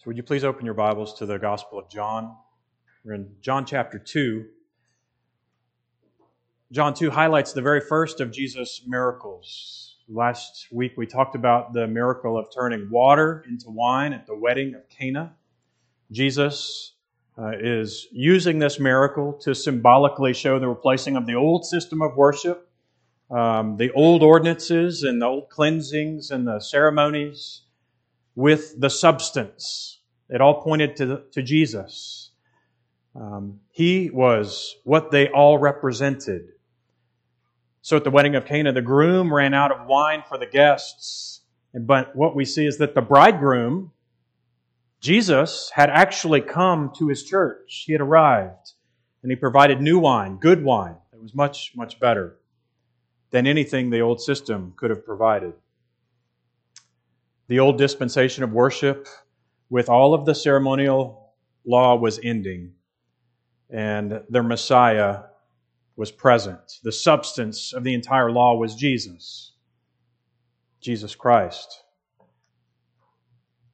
So, would you please open your Bibles to the Gospel of John? We're in John chapter 2. John 2 highlights the very first of Jesus' miracles. Last week we talked about the miracle of turning water into wine at the wedding of Cana. Jesus uh, is using this miracle to symbolically show the replacing of the old system of worship, um, the old ordinances and the old cleansings and the ceremonies with the substance. It all pointed to, to Jesus. Um, he was what they all represented. So at the wedding of Cana, the groom ran out of wine for the guests. But what we see is that the bridegroom, Jesus, had actually come to his church. He had arrived and he provided new wine, good wine, that was much, much better than anything the old system could have provided the old dispensation of worship with all of the ceremonial law was ending, and their Messiah was present. The substance of the entire law was Jesus, Jesus Christ.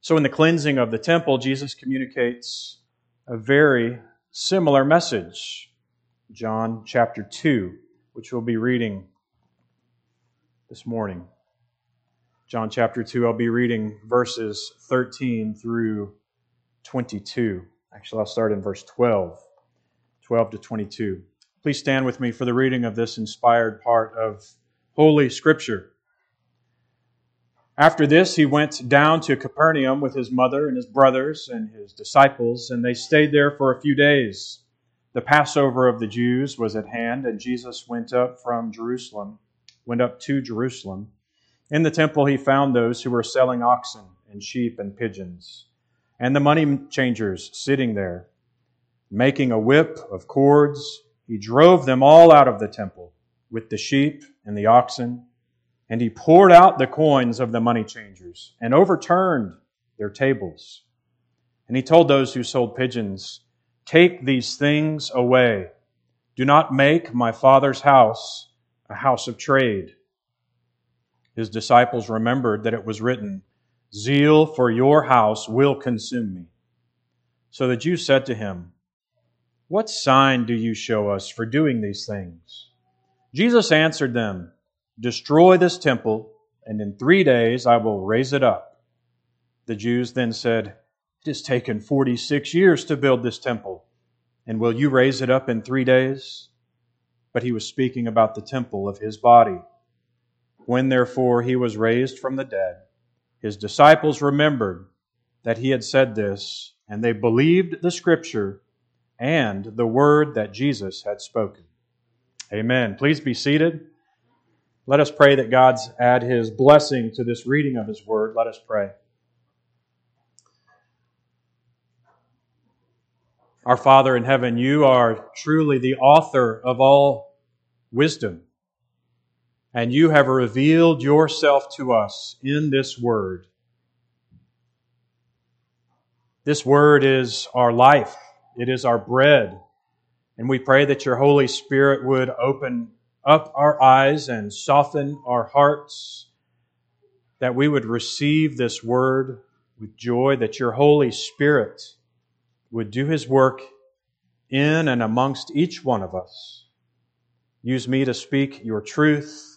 So, in the cleansing of the temple, Jesus communicates a very similar message. John chapter 2, which we'll be reading this morning. John chapter 2, I'll be reading verses 13 through 22. Actually, I'll start in verse 12, 12 to 22. Please stand with me for the reading of this inspired part of Holy Scripture. After this, he went down to Capernaum with his mother and his brothers and his disciples, and they stayed there for a few days. The Passover of the Jews was at hand, and Jesus went up from Jerusalem, went up to Jerusalem. In the temple, he found those who were selling oxen and sheep and pigeons, and the money changers sitting there. Making a whip of cords, he drove them all out of the temple with the sheep and the oxen, and he poured out the coins of the money changers and overturned their tables. And he told those who sold pigeons, Take these things away. Do not make my father's house a house of trade his disciples remembered that it was written, Zeal for your house will consume me. So the Jews said to him, What sign do you show us for doing these things? Jesus answered them, Destroy this temple, and in three days I will raise it up. The Jews then said, It has taken 46 years to build this temple, and will you raise it up in three days? But he was speaking about the temple of his body. When therefore he was raised from the dead, his disciples remembered that he had said this, and they believed the scripture and the word that Jesus had spoken. Amen. Please be seated. Let us pray that God's add his blessing to this reading of his word. Let us pray. Our Father in heaven, you are truly the author of all wisdom and you have revealed yourself to us in this word. This word is our life, it is our bread. And we pray that your Holy Spirit would open up our eyes and soften our hearts, that we would receive this word with joy, that your Holy Spirit would do his work in and amongst each one of us. Use me to speak your truth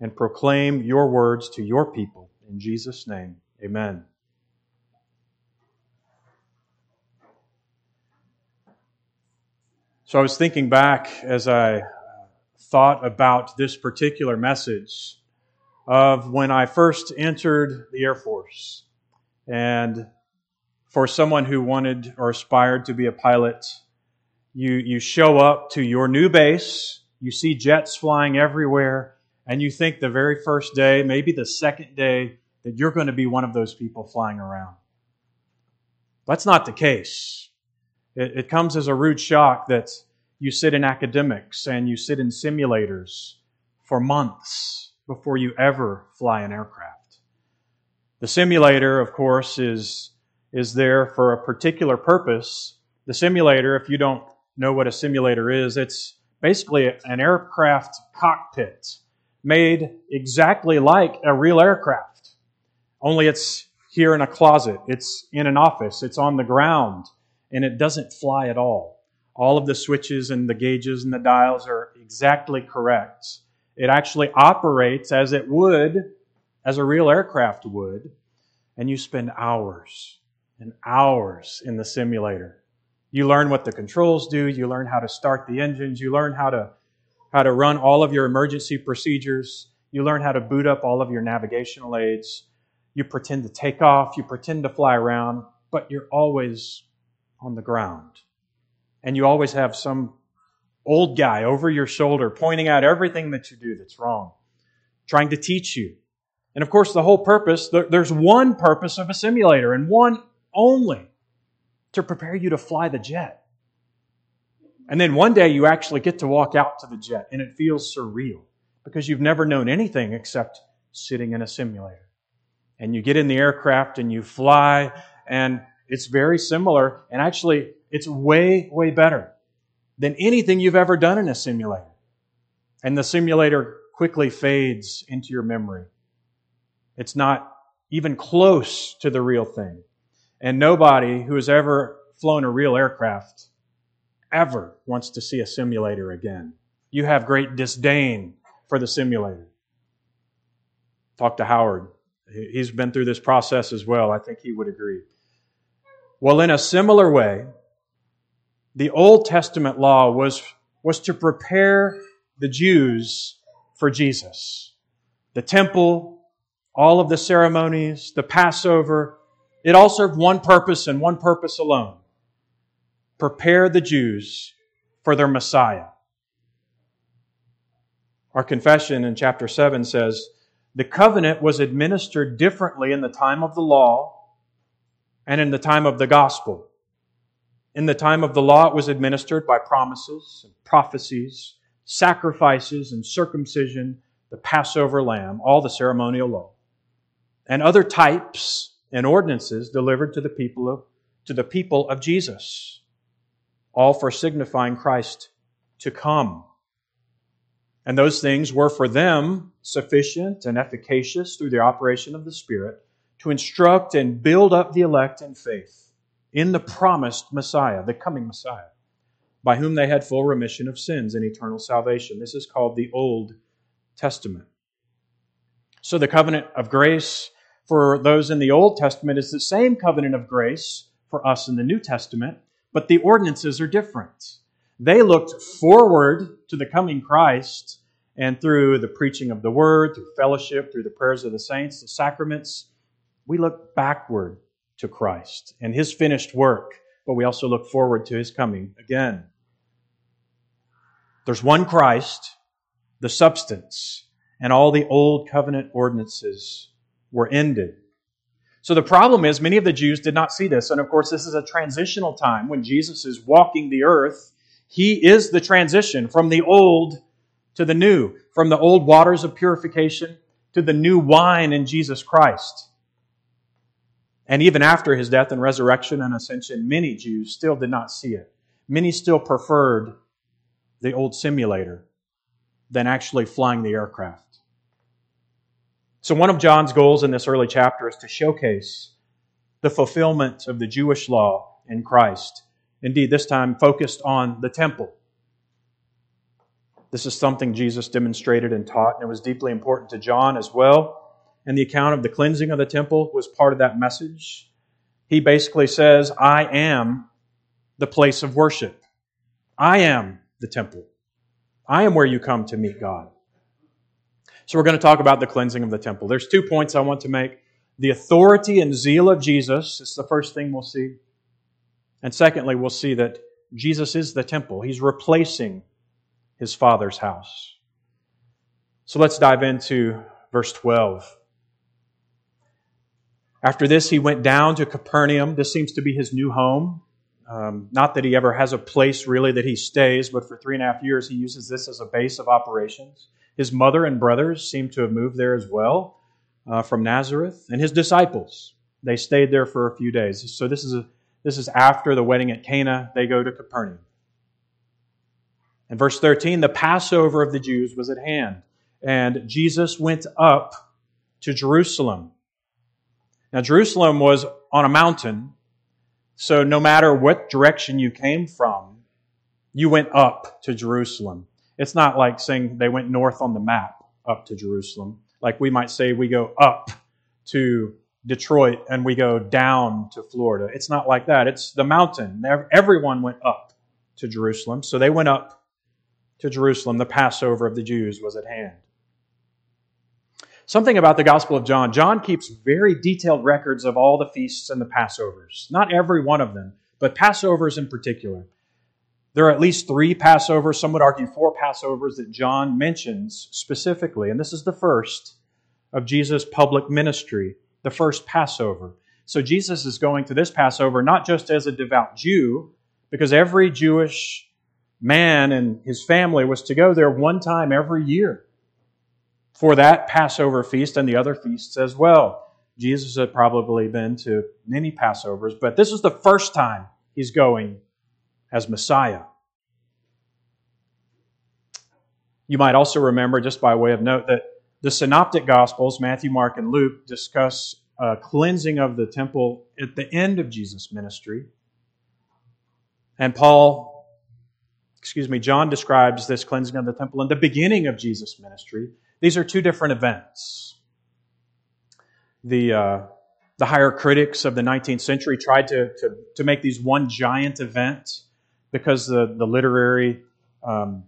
and proclaim your words to your people. In Jesus' name, amen. So I was thinking back as I thought about this particular message of when I first entered the Air Force. And for someone who wanted or aspired to be a pilot, you, you show up to your new base, you see jets flying everywhere, and you think the very first day, maybe the second day, that you're going to be one of those people flying around. That's not the case. It, it comes as a rude shock that you sit in academics and you sit in simulators for months before you ever fly an aircraft. The simulator, of course, is, is there for a particular purpose. The simulator, if you don't know what a simulator is, it's basically an aircraft cockpit made exactly like a real aircraft, only it's here in a closet, it's in an office, it's on the ground, and it doesn't fly at all. All of the switches and the gauges and the dials are exactly correct. It actually operates as it would, as a real aircraft would, and you spend hours and hours in the simulator. You learn what the controls do, you learn how to start the engines, you learn how to how to run all of your emergency procedures, you learn how to boot up all of your navigational aids. You pretend to take off, you pretend to fly around, but you're always on the ground. And you always have some old guy over your shoulder pointing out everything that you do that's wrong, trying to teach you. And of course, the whole purpose, there's one purpose of a simulator and one only to prepare you to fly the jet. And then one day you actually get to walk out to the jet and it feels surreal because you've never known anything except sitting in a simulator. And you get in the aircraft and you fly and it's very similar and actually it's way, way better than anything you've ever done in a simulator. And the simulator quickly fades into your memory. It's not even close to the real thing. And nobody who has ever flown a real aircraft ever wants to see a simulator again. You have great disdain for the simulator. Talk to Howard. He's been through this process as well. I think he would agree. Well, in a similar way, the Old Testament law was, was to prepare the Jews for Jesus. The temple, all of the ceremonies, the Passover, it all served one purpose and one purpose alone prepare the Jews for their Messiah. Our confession in chapter 7 says the covenant was administered differently in the time of the law and in the time of the gospel. In the time of the law, it was administered by promises and prophecies, sacrifices and circumcision, the Passover lamb, all the ceremonial law, and other types and ordinances delivered to the people of, to the people of Jesus, all for signifying Christ to come. And those things were for them sufficient and efficacious through the operation of the Spirit to instruct and build up the elect in faith in the promised Messiah, the coming Messiah, by whom they had full remission of sins and eternal salvation. This is called the Old Testament. So the covenant of grace for those in the Old Testament is the same covenant of grace for us in the New Testament, but the ordinances are different. They looked forward to the coming Christ, and through the preaching of the word, through fellowship, through the prayers of the saints, the sacraments, we look backward to Christ and his finished work, but we also look forward to his coming again. There's one Christ, the substance, and all the old covenant ordinances were ended. So the problem is, many of the Jews did not see this. And of course, this is a transitional time when Jesus is walking the earth. He is the transition from the old to the new, from the old waters of purification to the new wine in Jesus Christ. And even after his death and resurrection and ascension, many Jews still did not see it. Many still preferred the old simulator than actually flying the aircraft. So, one of John's goals in this early chapter is to showcase the fulfillment of the Jewish law in Christ. Indeed, this time focused on the temple. This is something Jesus demonstrated and taught, and it was deeply important to John as well and the account of the cleansing of the temple was part of that message. He basically says, I am the place of worship. I am the temple. I am where you come to meet God. So we're going to talk about the cleansing of the temple. There's two points I want to make. The authority and zeal of Jesus is the first thing we'll see. And secondly, we'll see that Jesus is the temple. He's replacing his Father's house. So let's dive into verse 12. After this, he went down to Capernaum. This seems to be his new home. Um, not that he ever has a place really that he stays, but for three and a half years, he uses this as a base of operations. His mother and brothers seem to have moved there as well uh, from Nazareth, and his disciples. They stayed there for a few days. So this is a, this is after the wedding at Cana. They go to Capernaum. In verse 13, the Passover of the Jews was at hand, and Jesus went up to Jerusalem Now, Jerusalem was on a mountain, so no matter what direction you came from, you went up to Jerusalem. It's not like saying they went north on the map up to Jerusalem. Like we might say we go up to Detroit and we go down to Florida. It's not like that. It's the mountain. Everyone went up to Jerusalem. So they went up to Jerusalem. The Passover of the Jews was at hand. Something about the Gospel of John. John keeps very detailed records of all the feasts and the Passovers. Not every one of them, but Passovers in particular. There are at least three Passovers, some would argue four Passovers that John mentions specifically. And this is the first of Jesus' public ministry, the first Passover. So Jesus is going to this Passover not just as a devout Jew, because every Jewish man and his family was to go there one time every year for that Passover feast and the other feasts as well. Jesus had probably been to many Passovers, but this is the first time he's going as Messiah. You might also remember, just by way of note, that the Synoptic Gospels, Matthew, Mark, and Luke, discuss a cleansing of the temple at the end of Jesus' ministry. And Paul, excuse me, John describes this cleansing of the temple in the beginning of Jesus' ministry. These are two different events. The, uh, the higher critics of the 19th century tried to, to, to make these one giant event because the, the literary um,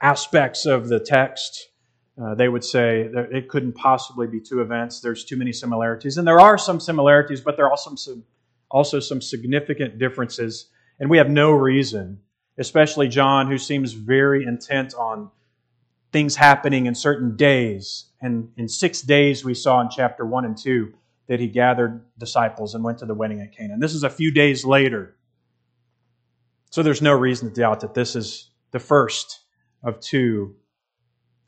aspects of the text, uh, they would say it couldn't possibly be two events. There's too many similarities. And there are some similarities, but there are also some, also some significant differences. And we have no reason, especially John, who seems very intent on things happening in certain days. And in six days, we saw in chapter 1 and 2 that he gathered disciples and went to the wedding at Cana. This is a few days later. So there's no reason to doubt that this is the first of two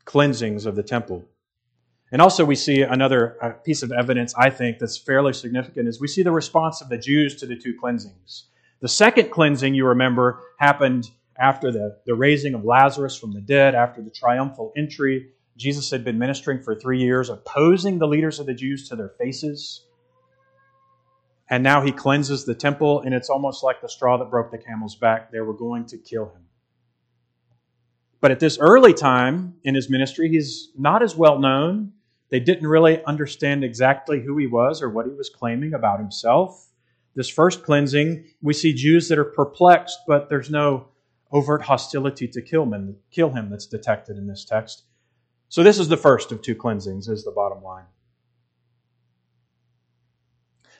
cleansings of the temple. And also, we see another uh, piece of evidence, I think, that's fairly significant is we see the response of the Jews to the two cleansings. The second cleansing, you remember, happened after the, the raising of Lazarus from the dead, after the triumphal entry. Jesus had been ministering for three years, opposing the leaders of the Jews to their faces. And now he cleanses the temple, and it's almost like the straw that broke the camel's back. They were going to kill him. But at this early time in his ministry, he's not as well known. They didn't really understand exactly who he was or what he was claiming about himself. This first cleansing, we see Jews that are perplexed, but there's no overt hostility to kill him, kill him that's detected in this text. So this is the first of two cleansings, is the bottom line.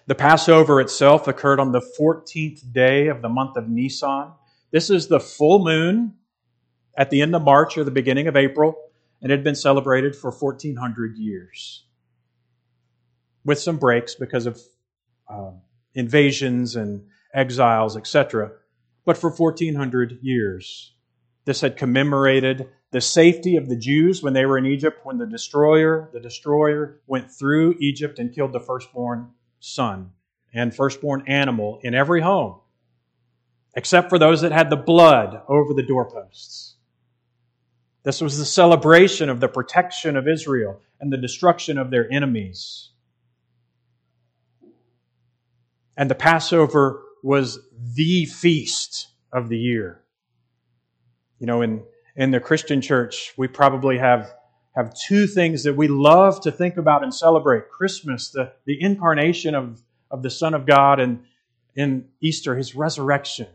The Passover itself occurred on the 14th day of the month of Nisan. This is the full moon at the end of March or the beginning of April, and it had been celebrated for 1400 years. With some breaks because of uh, invasions and exiles, etc. But for 1400 years. This had commemorated the safety of the Jews when they were in Egypt, when the destroyer, the destroyer went through Egypt and killed the firstborn son and firstborn animal in every home, except for those that had the blood over the doorposts. This was the celebration of the protection of Israel and the destruction of their enemies. And the Passover was the feast of the year. You know, in, in the Christian church, we probably have, have two things that we love to think about and celebrate Christmas, the, the incarnation of, of the Son of God, and in Easter, his resurrection.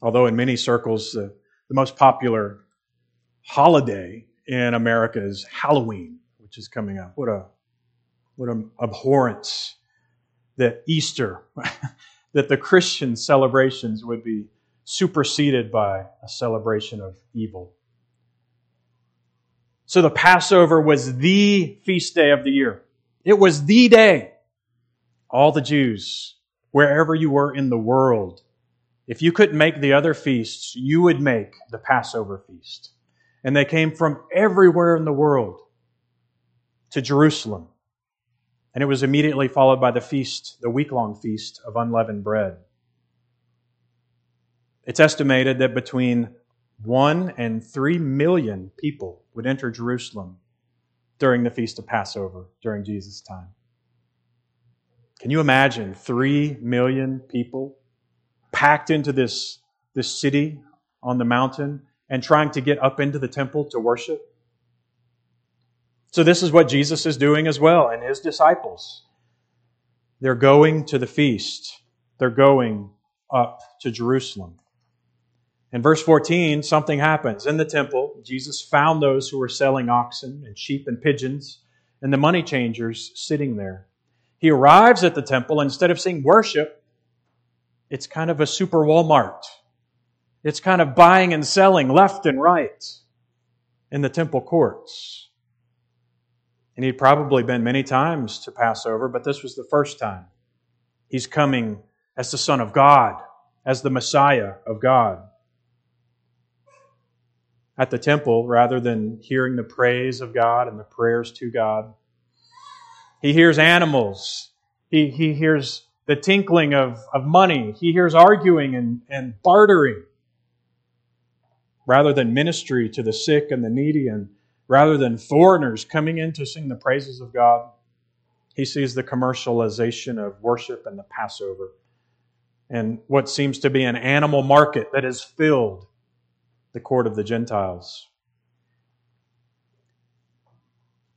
Although in many circles, the, the most popular holiday in America is Halloween, which is coming up. What a what an abhorrence that Easter, that the Christian celebrations would be superseded by a celebration of evil. So the Passover was the feast day of the year. It was the day. All the Jews, wherever you were in the world, if you couldn't make the other feasts, you would make the Passover feast. And they came from everywhere in the world to Jerusalem. And it was immediately followed by the feast, the week long feast of unleavened bread. It's estimated that between one and three million people would enter Jerusalem during the Feast of Passover during Jesus' time. Can you imagine three million people packed into this, this city on the mountain and trying to get up into the temple to worship? So, this is what Jesus is doing as well, and his disciples. They're going to the feast, they're going up to Jerusalem. In verse 14, something happens. In the temple, Jesus found those who were selling oxen and sheep and pigeons and the money changers sitting there. He arrives at the temple, instead of seeing worship, it's kind of a super Walmart. It's kind of buying and selling left and right in the temple courts. And he'd probably been many times to Passover, but this was the first time. He's coming as the Son of God, as the Messiah of God. At the temple, rather than hearing the praise of God and the prayers to God, he hears animals. He, he hears the tinkling of, of money. He hears arguing and, and bartering. Rather than ministry to the sick and the needy, and rather than foreigners coming in to sing the praises of God, he sees the commercialization of worship and the Passover and what seems to be an animal market that is filled the court of the Gentiles.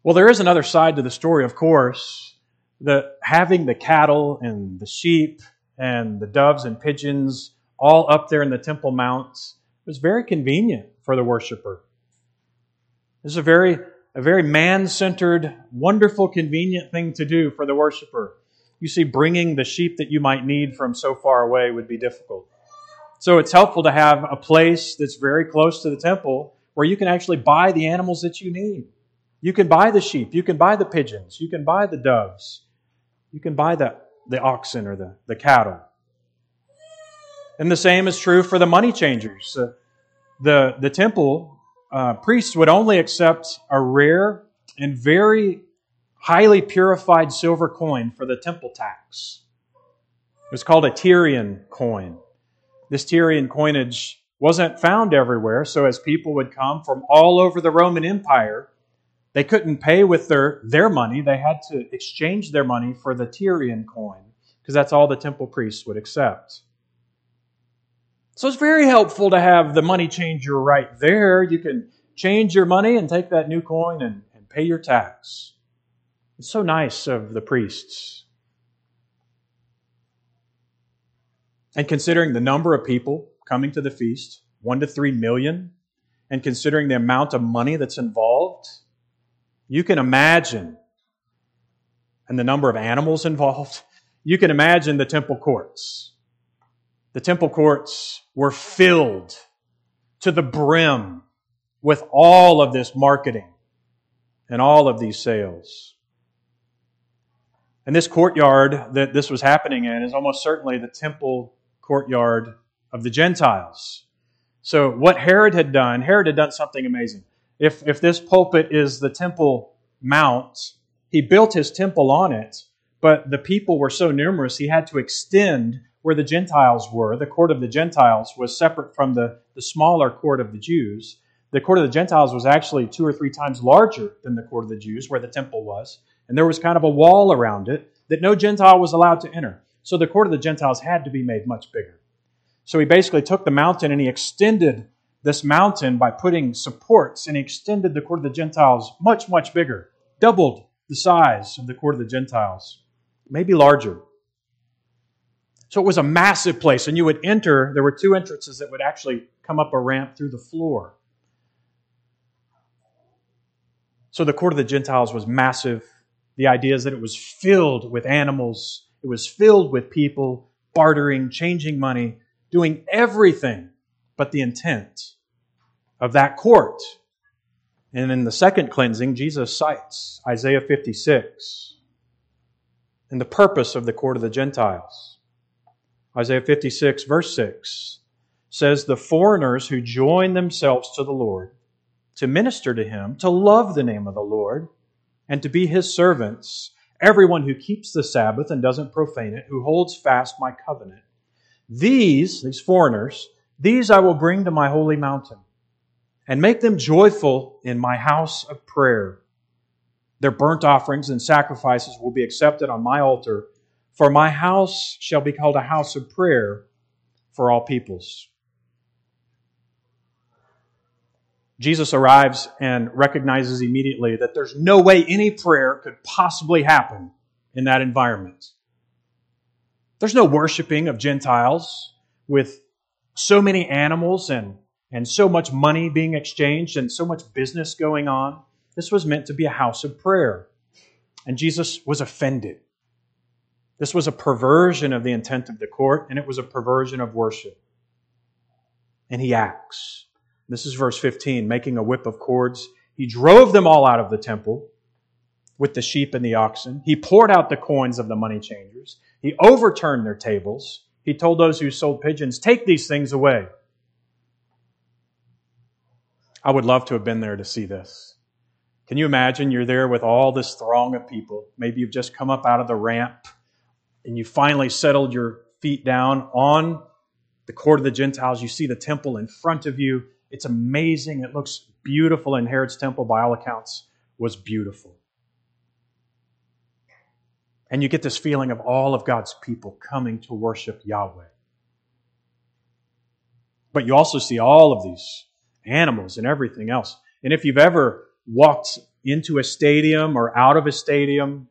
Well, there is another side to the story, of course. The, having the cattle and the sheep and the doves and pigeons all up there in the Temple Mount was very convenient for the worshiper. This is a very, a very man centered, wonderful, convenient thing to do for the worshiper. You see, bringing the sheep that you might need from so far away would be difficult. So it's helpful to have a place that's very close to the temple where you can actually buy the animals that you need. You can buy the sheep, you can buy the pigeons, you can buy the doves, you can buy the, the oxen or the, the cattle. And the same is true for the money changers. The, the temple uh, priests would only accept a rare and very highly purified silver coin for the temple tax. It was called a Tyrian coin. This Tyrian coinage wasn't found everywhere, so as people would come from all over the Roman Empire, they couldn't pay with their, their money. They had to exchange their money for the Tyrian coin because that's all the temple priests would accept. So it's very helpful to have the money changer right there. You can change your money and take that new coin and, and pay your tax. It's so nice of the priests. And considering the number of people coming to the feast, one to three million, and considering the amount of money that's involved, you can imagine, and the number of animals involved, you can imagine the temple courts. The temple courts were filled to the brim with all of this marketing and all of these sales. And this courtyard that this was happening in is almost certainly the temple courtyard of the Gentiles. So, what Herod had done, Herod had done something amazing if, if this pulpit is the temple mount, he built his temple on it, but the people were so numerous he had to extend where the Gentiles were. The court of the Gentiles was separate from the, the smaller court of the Jews. The court of the Gentiles was actually two or three times larger than the court of the Jews, where the temple was. And there was kind of a wall around it that no Gentile was allowed to enter. So the court of the Gentiles had to be made much bigger. So he basically took the mountain and he extended this mountain by putting supports and he extended the court of the Gentiles much, much bigger, doubled the size of the court of the Gentiles, maybe larger. So it was a massive place, and you would enter, there were two entrances that would actually come up a ramp through the floor. So the court of the Gentiles was massive. The idea is that it was filled with animals, it was filled with people bartering, changing money, doing everything but the intent of that court. And in the second cleansing, Jesus cites Isaiah 56 and the purpose of the court of the Gentiles. Isaiah 56, verse 6 says, The foreigners who join themselves to the Lord to minister to him, to love the name of the Lord, and to be his servants, everyone who keeps the Sabbath and doesn't profane it, who holds fast my covenant. These, these foreigners, these I will bring to my holy mountain and make them joyful in my house of prayer. Their burnt offerings and sacrifices will be accepted on my altar, for my house shall be called a house of prayer for all peoples. Jesus arrives and recognizes immediately that there's no way any prayer could possibly happen in that environment. There's no worshiping of Gentiles with so many animals and, and so much money being exchanged and so much business going on. This was meant to be a house of prayer. And Jesus was offended. This was a perversion of the intent of the court, and it was a perversion of worship. And he acts. This is verse 15, making a whip of cords. He drove them all out of the temple with the sheep and the oxen. He poured out the coins of the money changers. He overturned their tables. He told those who sold pigeons, Take these things away. I would love to have been there to see this. Can you imagine you're there with all this throng of people? Maybe you've just come up out of the ramp and you finally settled your feet down on the court of the Gentiles. You see the temple in front of you. It's amazing. It looks beautiful, and Herod's temple, by all accounts, was beautiful. And you get this feeling of all of God's people coming to worship Yahweh. But you also see all of these animals and everything else. And if you've ever walked into a stadium or out of a stadium,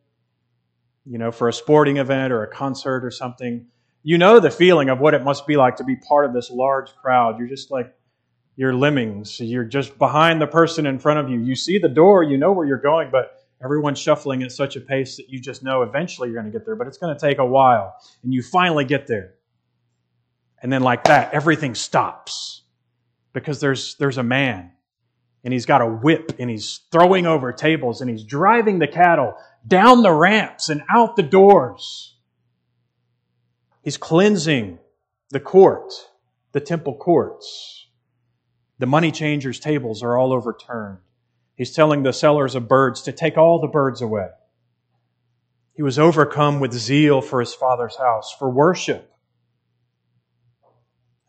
you know, for a sporting event or a concert or something, you know the feeling of what it must be like to be part of this large crowd. You're just like, you're lemmings. You're just behind the person in front of you. You see the door, you know where you're going, but everyone's shuffling at such a pace that you just know eventually you're going to get there, but it's going to take a while. And you finally get there. And then, like that, everything stops because there's, there's a man and he's got a whip and he's throwing over tables and he's driving the cattle down the ramps and out the doors. He's cleansing the court, the temple courts. The money changers' tables are all overturned. He's telling the sellers of birds to take all the birds away. He was overcome with zeal for his father's house, for worship.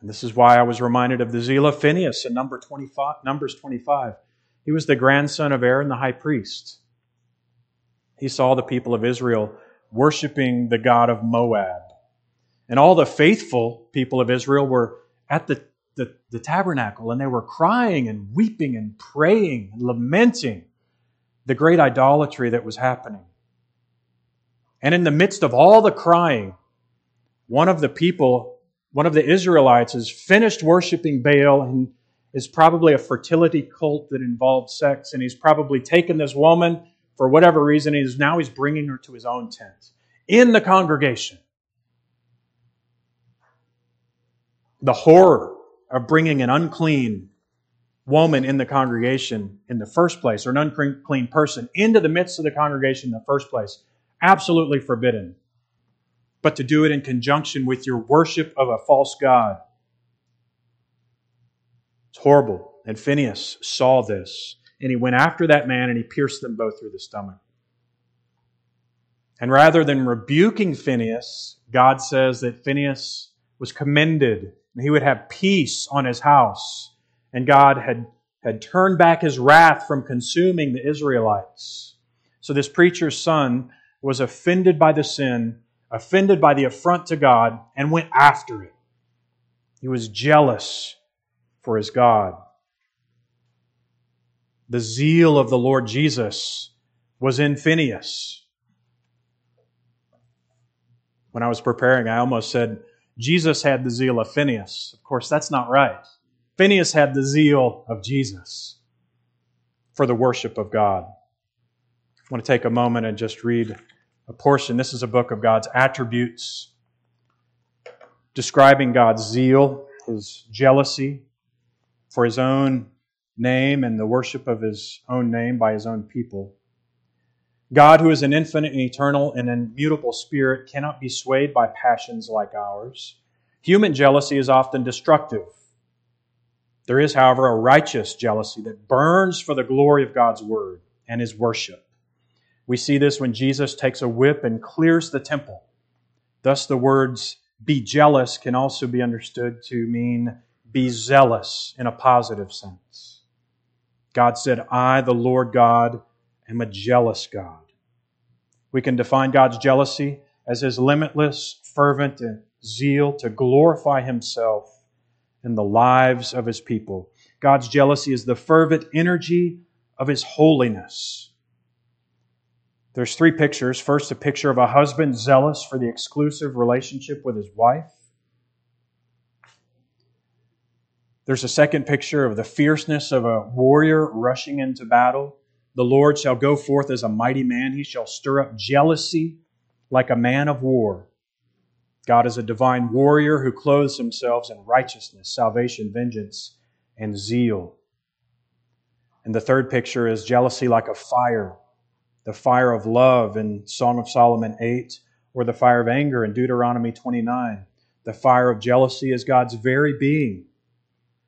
And this is why I was reminded of the zeal of Phineas in number 25, Numbers 25. He was the grandson of Aaron the high priest. He saw the people of Israel worshiping the God of Moab. And all the faithful people of Israel were at the the, the tabernacle and they were crying and weeping and praying and lamenting the great idolatry that was happening. And in the midst of all the crying, one of the people, one of the Israelites, has finished worshiping Baal and is probably a fertility cult that involved sex. And he's probably taken this woman for whatever reason. He's now he's bringing her to his own tent in the congregation. The horror of bringing an unclean woman in the congregation in the first place, or an unclean person into the midst of the congregation in the first place. Absolutely forbidden. But to do it in conjunction with your worship of a false God. It's horrible. And Phineas saw this, and he went after that man and he pierced them both through the stomach. And rather than rebuking Phineas, God says that Phineas was commended and he would have peace on his house. And God had, had turned back his wrath from consuming the Israelites. So this preacher's son was offended by the sin, offended by the affront to God, and went after it. He was jealous for his God. The zeal of the Lord Jesus was in Phineas. When I was preparing, I almost said, Jesus had the zeal of Phineas. Of course, that's not right. Phineas had the zeal of Jesus for the worship of God. I want to take a moment and just read a portion. This is a book of God's attributes, describing God's zeal, his jealousy for his own name and the worship of his own name by his own people. God, who is an infinite and eternal and immutable spirit, cannot be swayed by passions like ours. Human jealousy is often destructive. There is, however, a righteous jealousy that burns for the glory of God's word and his worship. We see this when Jesus takes a whip and clears the temple. Thus, the words be jealous can also be understood to mean be zealous in a positive sense. God said, I, the Lord God, am a jealous God. We can define God's jealousy as his limitless, fervent zeal to glorify himself in the lives of his people. God's jealousy is the fervent energy of his holiness. There's three pictures. First, a picture of a husband zealous for the exclusive relationship with his wife. There's a second picture of the fierceness of a warrior rushing into battle. The Lord shall go forth as a mighty man. He shall stir up jealousy like a man of war. God is a divine warrior who clothes himself in righteousness, salvation, vengeance, and zeal. And the third picture is jealousy like a fire, the fire of love in Song of Solomon 8, or the fire of anger in Deuteronomy 29. The fire of jealousy is God's very being.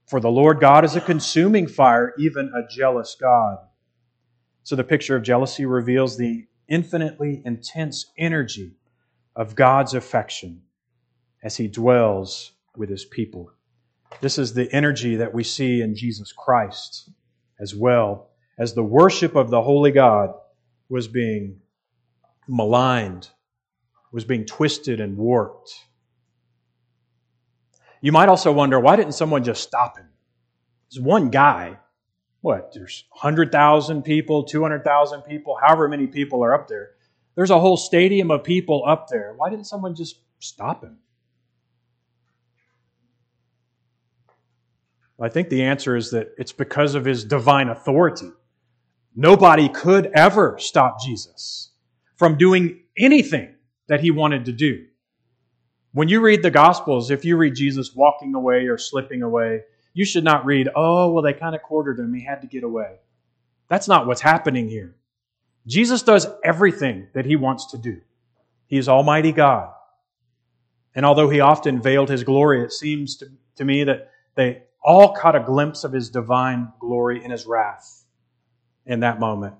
For the Lord God is a consuming fire, even a jealous God. So the picture of jealousy reveals the infinitely intense energy of God's affection as he dwells with his people. This is the energy that we see in Jesus Christ as well as the worship of the holy God was being maligned, was being twisted and warped. You might also wonder why didn't someone just stop him? There's one guy. What? There's 100,000 people, 200,000 people, however many people are up there. There's a whole stadium of people up there. Why didn't someone just stop him? I think the answer is that it's because of his divine authority. Nobody could ever stop Jesus from doing anything that he wanted to do. When you read the Gospels, if you read Jesus walking away or slipping away, you should not read, oh, well, they kind of quartered him. He had to get away. That's not what's happening here. Jesus does everything that he wants to do. He is Almighty God. And although he often veiled his glory, it seems to, to me that they all caught a glimpse of his divine glory in his wrath in that moment.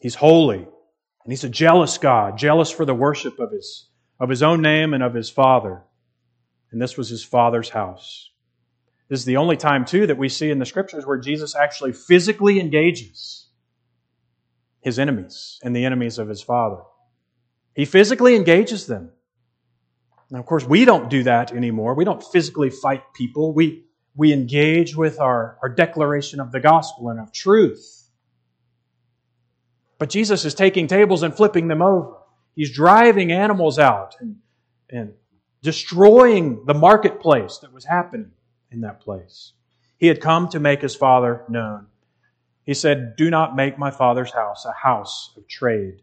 He's holy, and he's a jealous God, jealous for the worship of his, of his own name and of his Father. And this was his Father's house. This is the only time, too, that we see in the scriptures where Jesus actually physically engages his enemies and the enemies of his Father. He physically engages them. Now, of course, we don't do that anymore. We don't physically fight people. We, we engage with our, our declaration of the gospel and of truth. But Jesus is taking tables and flipping them over. He's driving animals out and, and destroying the marketplace that was happening in that place. He had come to make his Father known. He said, Do not make my Father's house a house of trade.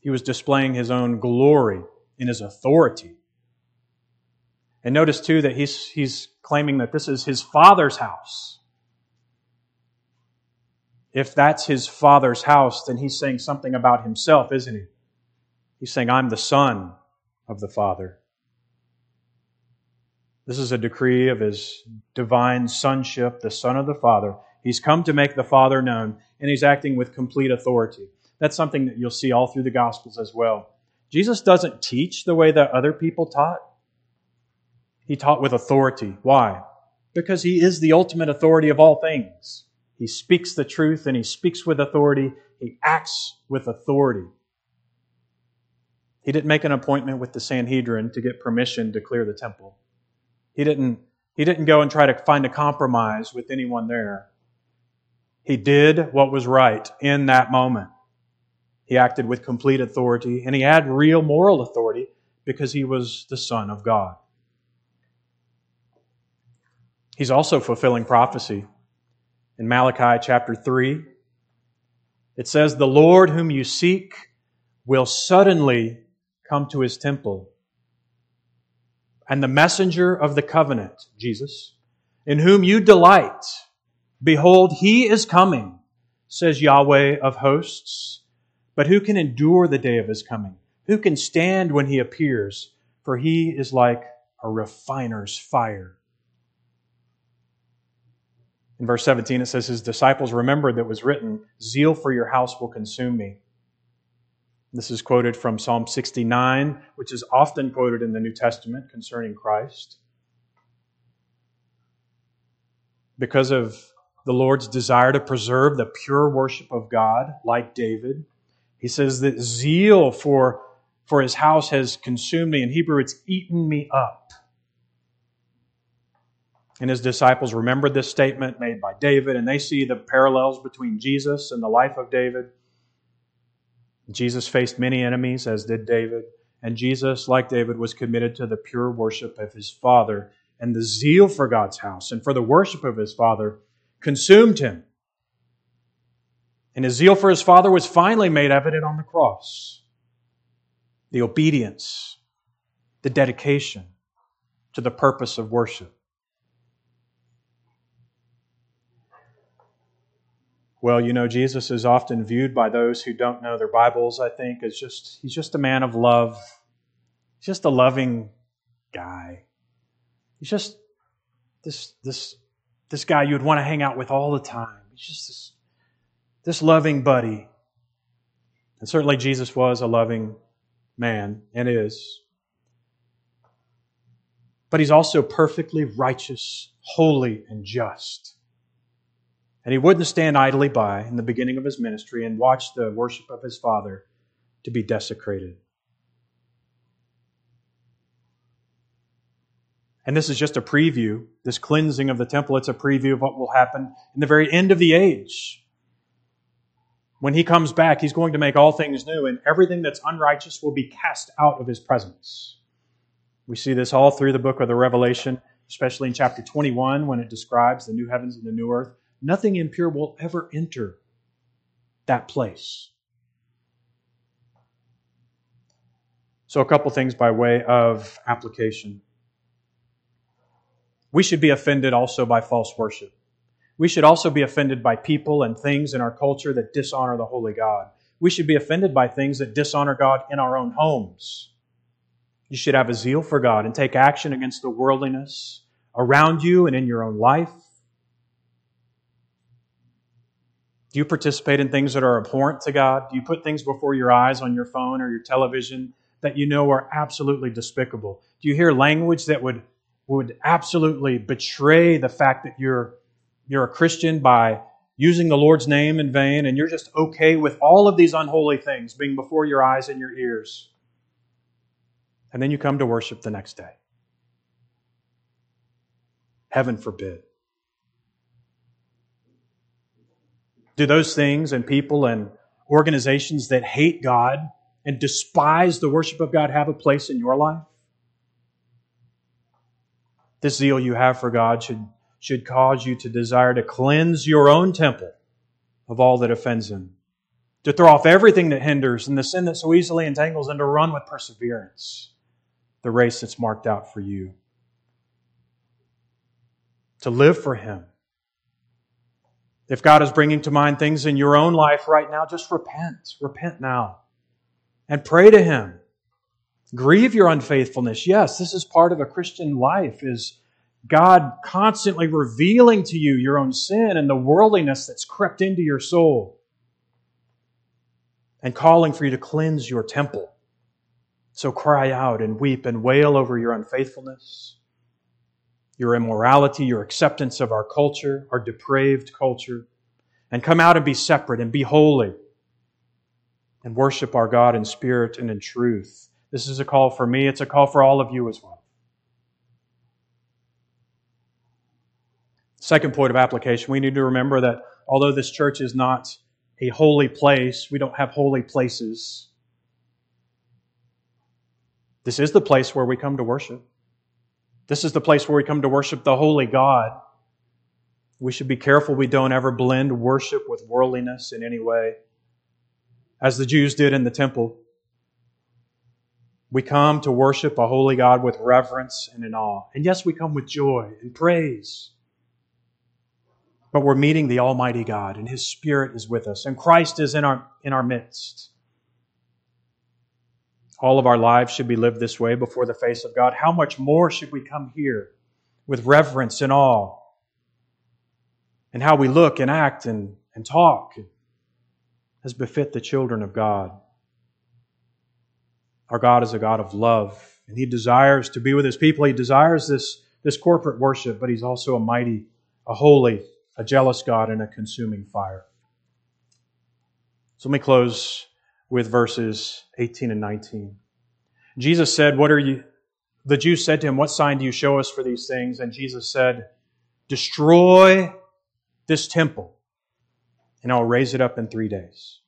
He was displaying his own glory in his authority. And notice too that he's, he's claiming that this is his father's house. If that's his father's house, then he's saying something about himself, isn't he? He's saying, I'm the son of the Father. This is a decree of his divine sonship, the Son of the Father. He's come to make the Father known, and he's acting with complete authority. That's something that you'll see all through the Gospels as well. Jesus doesn't teach the way that other people taught. He taught with authority. Why? Because he is the ultimate authority of all things. He speaks the truth and he speaks with authority. He acts with authority. He didn't make an appointment with the Sanhedrin to get permission to clear the temple. He didn't, he didn't go and try to find a compromise with anyone there. He did what was right in that moment. He acted with complete authority, and he had real moral authority because he was the Son of God. He's also fulfilling prophecy. In Malachi chapter 3, it says, The Lord whom you seek will suddenly come to his temple. And the messenger of the covenant, Jesus, in whom you delight, behold, he is coming, says Yahweh of hosts. But who can endure the day of his coming? Who can stand when he appears? For he is like a refiner's fire. In verse 17, it says, His disciples remembered that was written, Zeal for your house will consume me. This is quoted from Psalm 69, which is often quoted in the New Testament concerning Christ. Because of the Lord's desire to preserve the pure worship of God, like David. He says that zeal for, for his house has consumed me. In Hebrew, it's eaten me up. And his disciples remembered this statement made by David, and they see the parallels between Jesus and the life of David. Jesus faced many enemies, as did David. And Jesus, like David, was committed to the pure worship of his Father. And the zeal for God's house and for the worship of his Father consumed him. And his zeal for his Father was finally made evident on the cross. The obedience, the dedication to the purpose of worship. Well, you know, Jesus is often viewed by those who don't know their Bibles, I think, as just, he's just a man of love. He's just a loving guy. He's just this, this, this guy you'd want to hang out with all the time. He's just this, this loving buddy. And certainly Jesus was a loving man and is. But he's also perfectly righteous, holy, and just. And he wouldn't stand idly by in the beginning of his ministry and watch the worship of his Father to be desecrated. And this is just a preview, this cleansing of the temple, it's a preview of what will happen in the very end of the age. When he comes back, he's going to make all things new, and everything that's unrighteous will be cast out of his presence. We see this all through the book of the Revelation, especially in chapter 21 when it describes the new heavens and the new earth. Nothing impure will ever enter that place. So, a couple things by way of application. We should be offended also by false worship. We should also be offended by people and things in our culture that dishonor the holy God. We should be offended by things that dishonor God in our own homes. You should have a zeal for God and take action against the worldliness around you and in your own life. Do you participate in things that are abhorrent to God? Do you put things before your eyes on your phone or your television that you know are absolutely despicable? Do you hear language that would, would absolutely betray the fact that you're, you're a Christian by using the Lord's name in vain and you're just okay with all of these unholy things being before your eyes and your ears? And then you come to worship the next day. Heaven forbid. Do those things and people and organizations that hate God and despise the worship of God have a place in your life? This zeal you have for God should, should cause you to desire to cleanse your own temple of all that offends Him, to throw off everything that hinders and the sin that so easily entangles, and to run with perseverance the race that's marked out for you. To live for Him if God is bringing to mind things in your own life right now, just repent. Repent now. And pray to Him. Grieve your unfaithfulness. Yes, this is part of a Christian life is God constantly revealing to you your own sin and the worldliness that's crept into your soul and calling for you to cleanse your temple. So cry out and weep and wail over your unfaithfulness your immorality, your acceptance of our culture, our depraved culture, and come out and be separate and be holy and worship our God in spirit and in truth. This is a call for me, it's a call for all of you as well. Second point of application, we need to remember that although this church is not a holy place, we don't have holy places. This is the place where we come to worship. This is the place where we come to worship the holy God. We should be careful we don't ever blend worship with worldliness in any way, as the Jews did in the temple. We come to worship a holy God with reverence and in awe. And yes, we come with joy and praise. But we're meeting the Almighty God, and His Spirit is with us, and Christ is in our, in our midst. All of our lives should be lived this way before the face of God. How much more should we come here with reverence and awe? And how we look and act and, and talk as befit the children of God. Our God is a God of love, and He desires to be with His people. He desires this, this corporate worship, but He's also a mighty, a holy, a jealous God, and a consuming fire. So let me close with verses 18 and 19. Jesus said, What are you? The Jews said to him, What sign do you show us for these things? And Jesus said, Destroy this temple, and I'll raise it up in three days.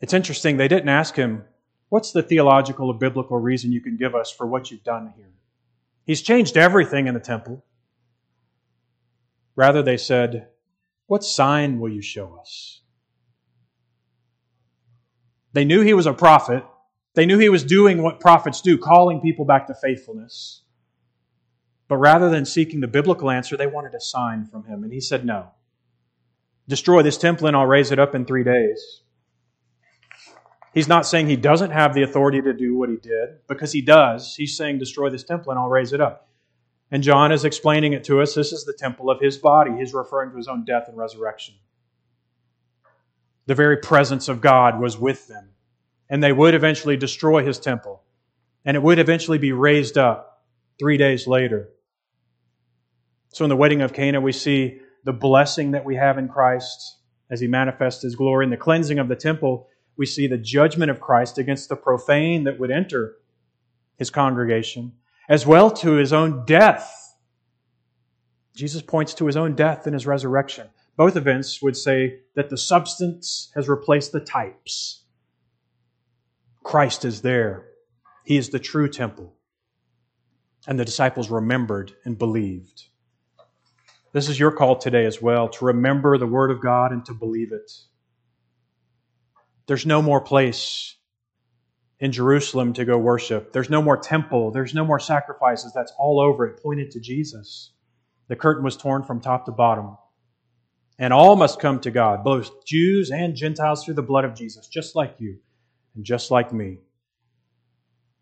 It's interesting, they didn't ask him, What's the theological or biblical reason you can give us for what you've done here? He's changed everything in the temple. Rather, they said, What sign will you show us? They knew he was a prophet. They knew he was doing what prophets do, calling people back to faithfulness. But rather than seeking the biblical answer, they wanted a sign from him. And he said, No. Destroy this temple and I'll raise it up in three days. He's not saying he doesn't have the authority to do what he did, because he does. He's saying, Destroy this temple and I'll raise it up. And John is explaining it to us. This is the temple of his body. He's referring to his own death and resurrection. The very presence of God was with them. And they would eventually destroy his temple. And it would eventually be raised up three days later. So in the wedding of Cana, we see the blessing that we have in Christ as he manifests his glory. In the cleansing of the temple, we see the judgment of Christ against the profane that would enter his congregation, as well to his own death. Jesus points to his own death and his resurrection. Both events would say that the substance has replaced the types. Christ is there. He is the true temple. And the disciples remembered and believed. This is your call today as well to remember the Word of God and to believe it. There's no more place in Jerusalem to go worship. There's no more temple. There's no more sacrifices. That's all over. It pointed to Jesus. The curtain was torn from top to bottom. And all must come to God, both Jews and Gentiles, through the blood of Jesus, just like you and just like me.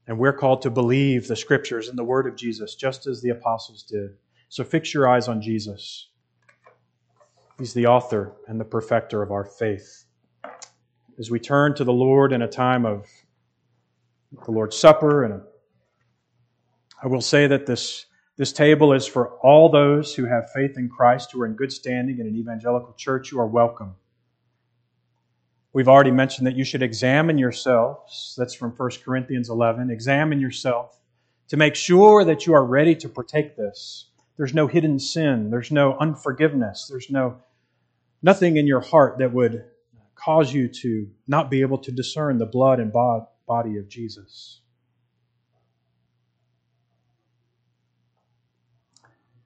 And we're called to believe the scriptures and the word of Jesus, just as the apostles did. So fix your eyes on Jesus. He's the author and the perfecter of our faith. As we turn to the Lord in a time of the Lord's Supper, and I will say that this this table is for all those who have faith in Christ, who are in good standing in an evangelical church. You are welcome. We've already mentioned that you should examine yourselves. That's from 1 Corinthians 11. Examine yourself to make sure that you are ready to partake this. There's no hidden sin. There's no unforgiveness. There's no nothing in your heart that would cause you to not be able to discern the blood and body of Jesus.